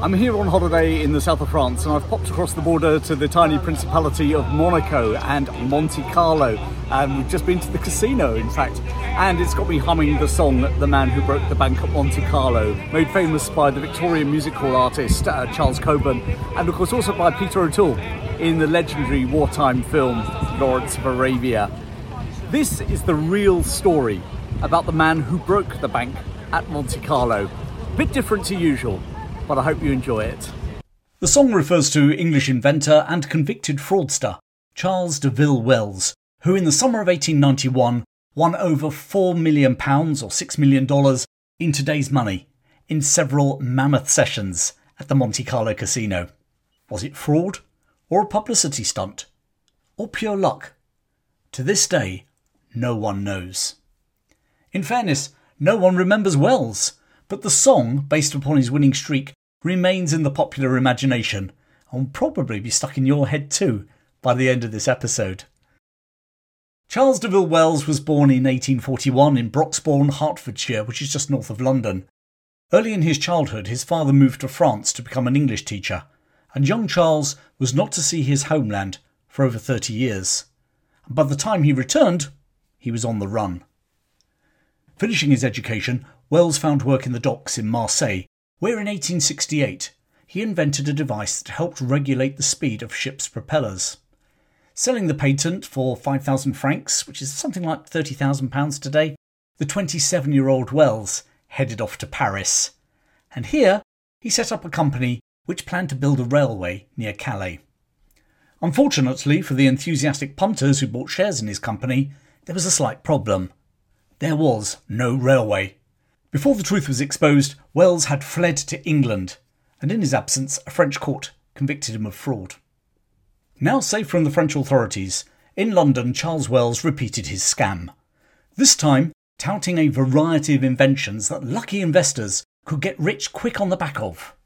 I'm here on holiday in the south of France and I've popped across the border to the tiny principality of Monaco and Monte Carlo. And we've just been to the casino, in fact, and it's got me humming the song The Man Who Broke the Bank at Monte Carlo, made famous by the Victorian music hall artist uh, Charles Coburn, and of course also by Peter O'Toole in the legendary wartime film Lawrence of Arabia. This is the real story about the man who broke the bank at Monte Carlo. Bit different to usual but I hope you enjoy it. The song refers to English inventor and convicted fraudster Charles Deville Wells, who in the summer of 1891 won over £4 million or $6 million in today's money in several mammoth sessions at the Monte Carlo casino. Was it fraud or a publicity stunt? Or pure luck? To this day, no one knows. In fairness, no one remembers Wells, but the song, based upon his winning streak, remains in the popular imagination and will probably be stuck in your head too by the end of this episode. Charles Deville Wells was born in 1841 in Broxbourne, Hertfordshire, which is just north of London. Early in his childhood, his father moved to France to become an English teacher, and young Charles was not to see his homeland for over 30 years. And by the time he returned, he was on the run. Finishing his education, Wells found work in the docks in Marseille where in 1868 he invented a device that helped regulate the speed of ships' propellers. Selling the patent for 5,000 francs, which is something like £30,000 today, the 27 year old Wells headed off to Paris. And here he set up a company which planned to build a railway near Calais. Unfortunately for the enthusiastic punters who bought shares in his company, there was a slight problem. There was no railway. Before the truth was exposed, Wells had fled to England, and in his absence, a French court convicted him of fraud. Now safe from the French authorities, in London, Charles Wells repeated his scam. This time, touting a variety of inventions that lucky investors could get rich quick on the back of.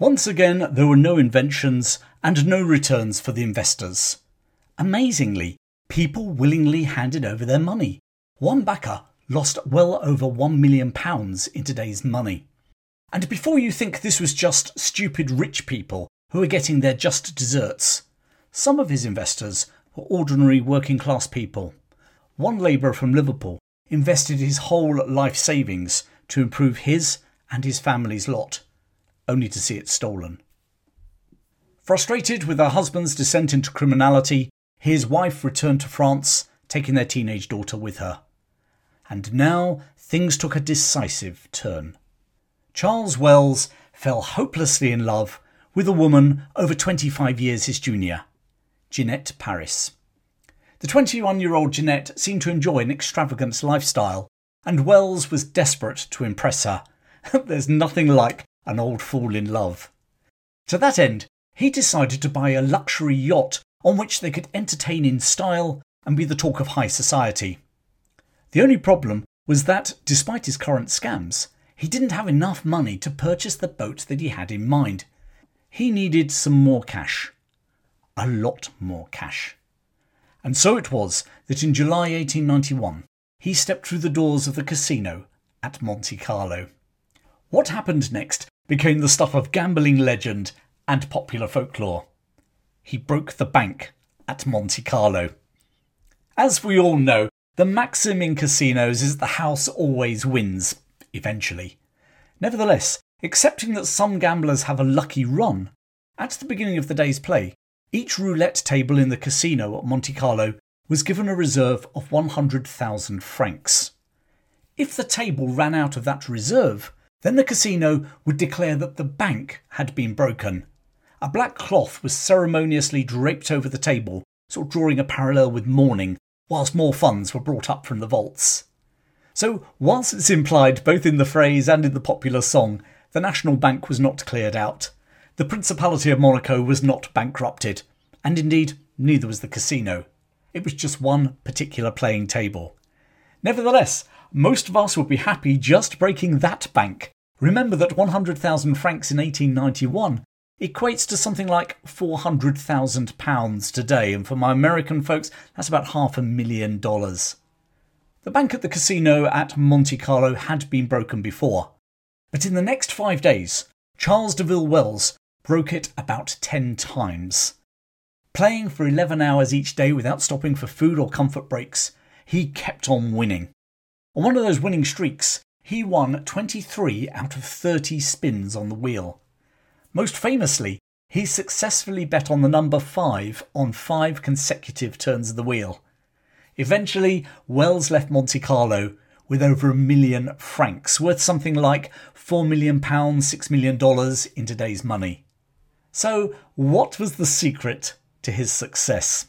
Once again, there were no inventions and no returns for the investors. Amazingly, people willingly handed over their money. One backer lost well over £1 million in today's money. And before you think this was just stupid rich people who were getting their just desserts, some of his investors were ordinary working class people. One labourer from Liverpool invested his whole life savings to improve his and his family's lot, only to see it stolen. Frustrated with her husband's descent into criminality, his wife returned to France, taking their teenage daughter with her and now things took a decisive turn. Charles Wells fell hopelessly in love with a woman over 25 years his junior, Jeanette Paris. The 21 year old Jeanette seemed to enjoy an extravagant lifestyle, and Wells was desperate to impress her. There's nothing like an old fool in love. To that end, he decided to buy a luxury yacht on which they could entertain in style and be the talk of high society. The only problem was that, despite his current scams, he didn't have enough money to purchase the boat that he had in mind. He needed some more cash. A lot more cash. And so it was that in July 1891 he stepped through the doors of the casino at Monte Carlo. What happened next became the stuff of gambling legend and popular folklore. He broke the bank at Monte Carlo. As we all know, the maxim in casinos is that the house always wins, eventually. Nevertheless, accepting that some gamblers have a lucky run, at the beginning of the day's play, each roulette table in the casino at Monte Carlo was given a reserve of 100,000 francs. If the table ran out of that reserve, then the casino would declare that the bank had been broken. A black cloth was ceremoniously draped over the table, sort of drawing a parallel with mourning whilst more funds were brought up from the vaults. So, whilst it's implied both in the phrase and in the popular song, the National Bank was not cleared out. The Principality of Monaco was not bankrupted, and indeed, neither was the casino. It was just one particular playing table. Nevertheless, most of us would be happy just breaking that bank. Remember that 100,000 francs in 1891 equates to something like £400,000 today, and for my American folks, that's about half a million dollars. The bank at the casino at Monte Carlo had been broken before, but in the next five days, Charles Deville Wells broke it about 10 times. Playing for 11 hours each day without stopping for food or comfort breaks, he kept on winning. On one of those winning streaks, he won 23 out of 30 spins on the wheel. Most famously, he successfully bet on the number 5 on five consecutive turns of the wheel. Eventually, Wells left Monte Carlo with over a million francs, worth something like £4 million, $6 million in today's money. So, what was the secret to his success?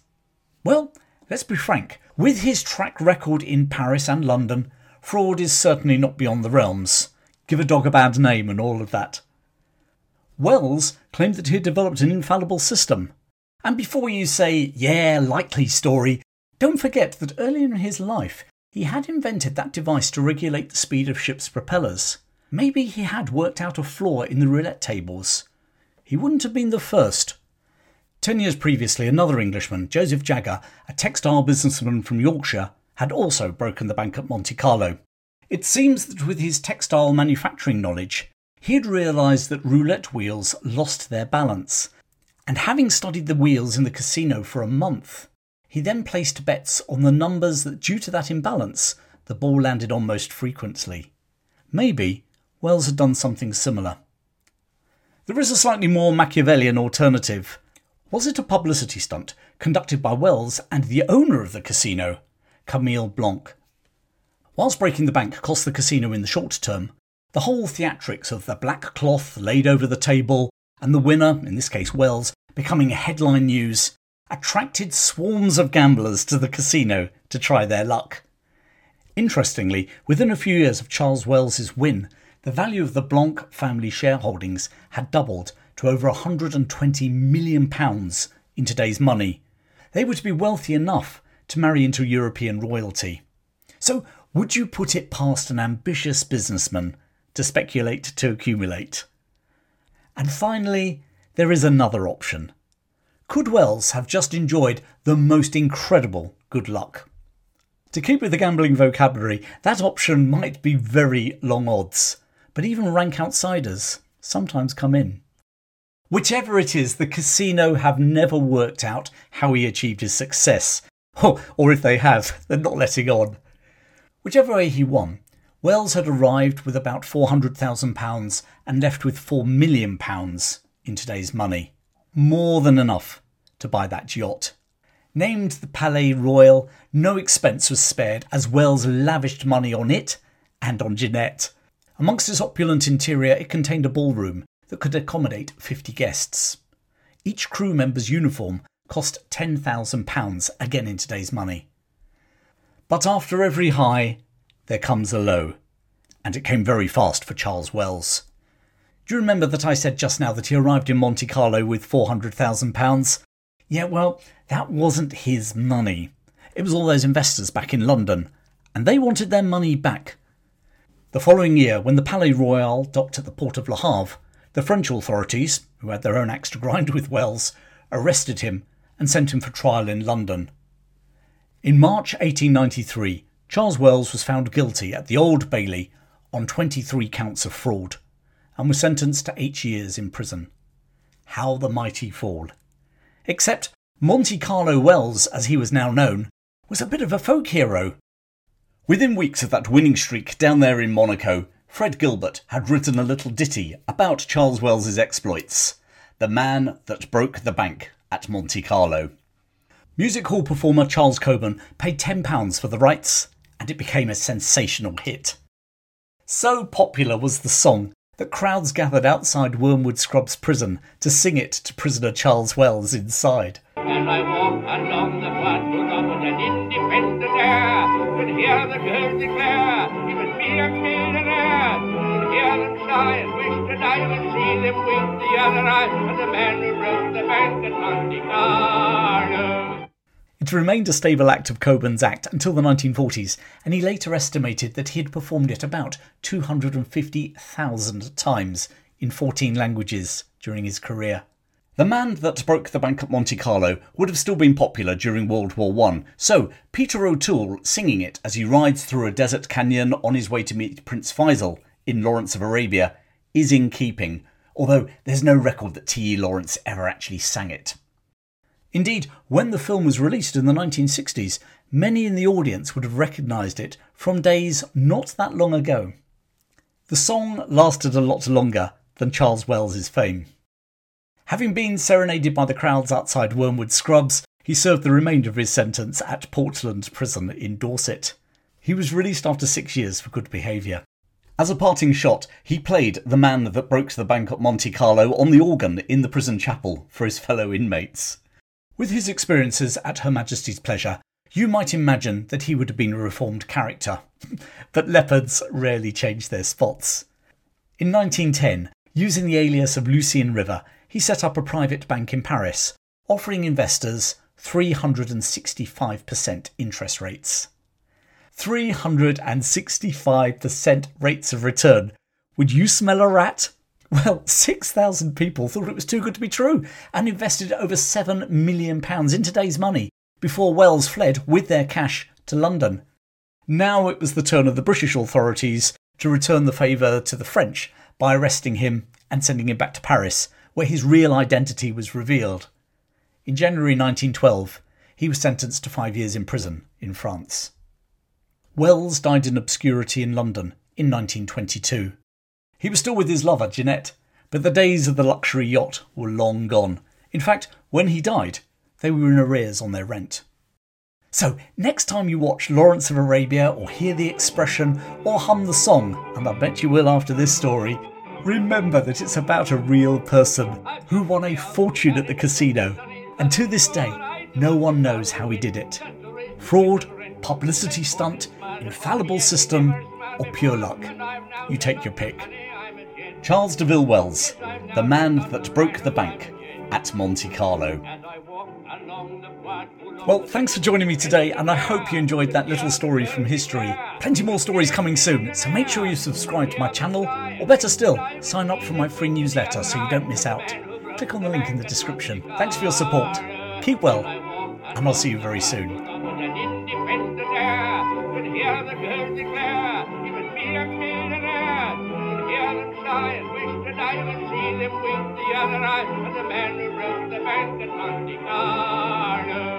Well, let's be frank. With his track record in Paris and London, fraud is certainly not beyond the realms. Give a dog a bad name and all of that. Wells claimed that he had developed an infallible system. And before you say, yeah, likely story, don't forget that earlier in his life he had invented that device to regulate the speed of ships' propellers. Maybe he had worked out a flaw in the roulette tables. He wouldn't have been the first. Ten years previously, another Englishman, Joseph Jagger, a textile businessman from Yorkshire, had also broken the bank at Monte Carlo. It seems that with his textile manufacturing knowledge, he had realised that roulette wheels lost their balance, and having studied the wheels in the casino for a month, he then placed bets on the numbers that, due to that imbalance, the ball landed on most frequently. Maybe Wells had done something similar. There is a slightly more Machiavellian alternative. Was it a publicity stunt conducted by Wells and the owner of the casino, Camille Blanc? Whilst breaking the bank cost the casino in the short term, the whole theatrics of the black cloth laid over the table and the winner, in this case Wells, becoming headline news, attracted swarms of gamblers to the casino to try their luck. Interestingly, within a few years of Charles Wells's win, the value of the Blanc family shareholdings had doubled to over 120 million pounds in today's money. They were to be wealthy enough to marry into European royalty. So, would you put it past an ambitious businessman to speculate to accumulate. And finally, there is another option. Could Wells have just enjoyed the most incredible good luck? To keep with the gambling vocabulary, that option might be very long odds, but even rank outsiders sometimes come in. Whichever it is, the casino have never worked out how he achieved his success. Oh, or if they have, they're not letting on. Whichever way he won, Wells had arrived with about £400,000 and left with £4 million in today's money. More than enough to buy that yacht. Named the Palais Royal, no expense was spared as Wells lavished money on it and on Jeanette. Amongst its opulent interior, it contained a ballroom that could accommodate 50 guests. Each crew member's uniform cost £10,000, again in today's money. But after every high, there comes a low. And it came very fast for Charles Wells. Do you remember that I said just now that he arrived in Monte Carlo with £400,000? Yeah, well, that wasn't his money. It was all those investors back in London, and they wanted their money back. The following year, when the Palais Royal docked at the port of Le Havre, the French authorities, who had their own axe to grind with Wells, arrested him and sent him for trial in London. In March 1893, Charles Wells was found guilty at the Old Bailey on 23 counts of fraud and was sentenced to eight years in prison. How the mighty fall. Except Monte Carlo Wells, as he was now known, was a bit of a folk hero. Within weeks of that winning streak down there in Monaco, Fred Gilbert had written a little ditty about Charles Wells's exploits, the man that broke the bank at Monte Carlo. Music hall performer Charles Coburn paid £10 for the rights and it became a sensational hit. So popular was the song that crowds gathered outside Wormwood Scrubs prison to sing it to prisoner Charles Wells inside. I walk along the platform with an independent air, hear the girls declare a millionaire. Hear them sigh and wish see them wink the other as the man who the. It remained a stable act of Coburn's act until the 1940s, and he later estimated that he had performed it about 250,000 times in 14 languages during his career. The man that broke the bank at Monte Carlo would have still been popular during World War I, so Peter O'Toole singing it as he rides through a desert canyon on his way to meet Prince Faisal in Lawrence of Arabia is in keeping, although there's no record that T.E. Lawrence ever actually sang it. Indeed, when the film was released in the 1960s, many in the audience would have recognised it from days not that long ago. The song lasted a lot longer than Charles Wells's fame. Having been serenaded by the crowds outside Wormwood Scrubs, he served the remainder of his sentence at Portland Prison in Dorset. He was released after six years for good behaviour. As a parting shot, he played the man that broke the bank at Monte Carlo on the organ in the prison chapel for his fellow inmates. With his experiences at Her Majesty's pleasure, you might imagine that he would have been a reformed character. but leopards rarely change their spots. In 1910, using the alias of Lucien Rivier, he set up a private bank in Paris, offering investors 365% interest rates. 365% rates of return. Would you smell a rat? Well, 6,000 people thought it was too good to be true and invested over £7 million in today's money before Wells fled with their cash to London. Now it was the turn of the British authorities to return the favour to the French by arresting him and sending him back to Paris, where his real identity was revealed. In January 1912, he was sentenced to five years in prison in France. Wells died in obscurity in London in 1922. He was still with his lover, Jeanette, but the days of the luxury yacht were long gone. In fact, when he died, they were in arrears on their rent. So, next time you watch Lawrence of Arabia or hear the expression or hum the song, and I bet you will after this story, remember that it's about a real person who won a fortune at the casino, and to this day, no one knows how he did it. Fraud, publicity stunt, infallible system, or pure luck. You take your pick. Charles Deville Wells, the man that broke the bank at Monte Carlo. Well, thanks for joining me today, and I hope you enjoyed that little story from history. Plenty more stories coming soon, so make sure you subscribe to my channel, or better still, sign up for my free newsletter so you don't miss out. Click on the link in the description. Thanks for your support. Keep well, and I'll see you very soon. The other eye of the man who rode the bank at Monte Carlo.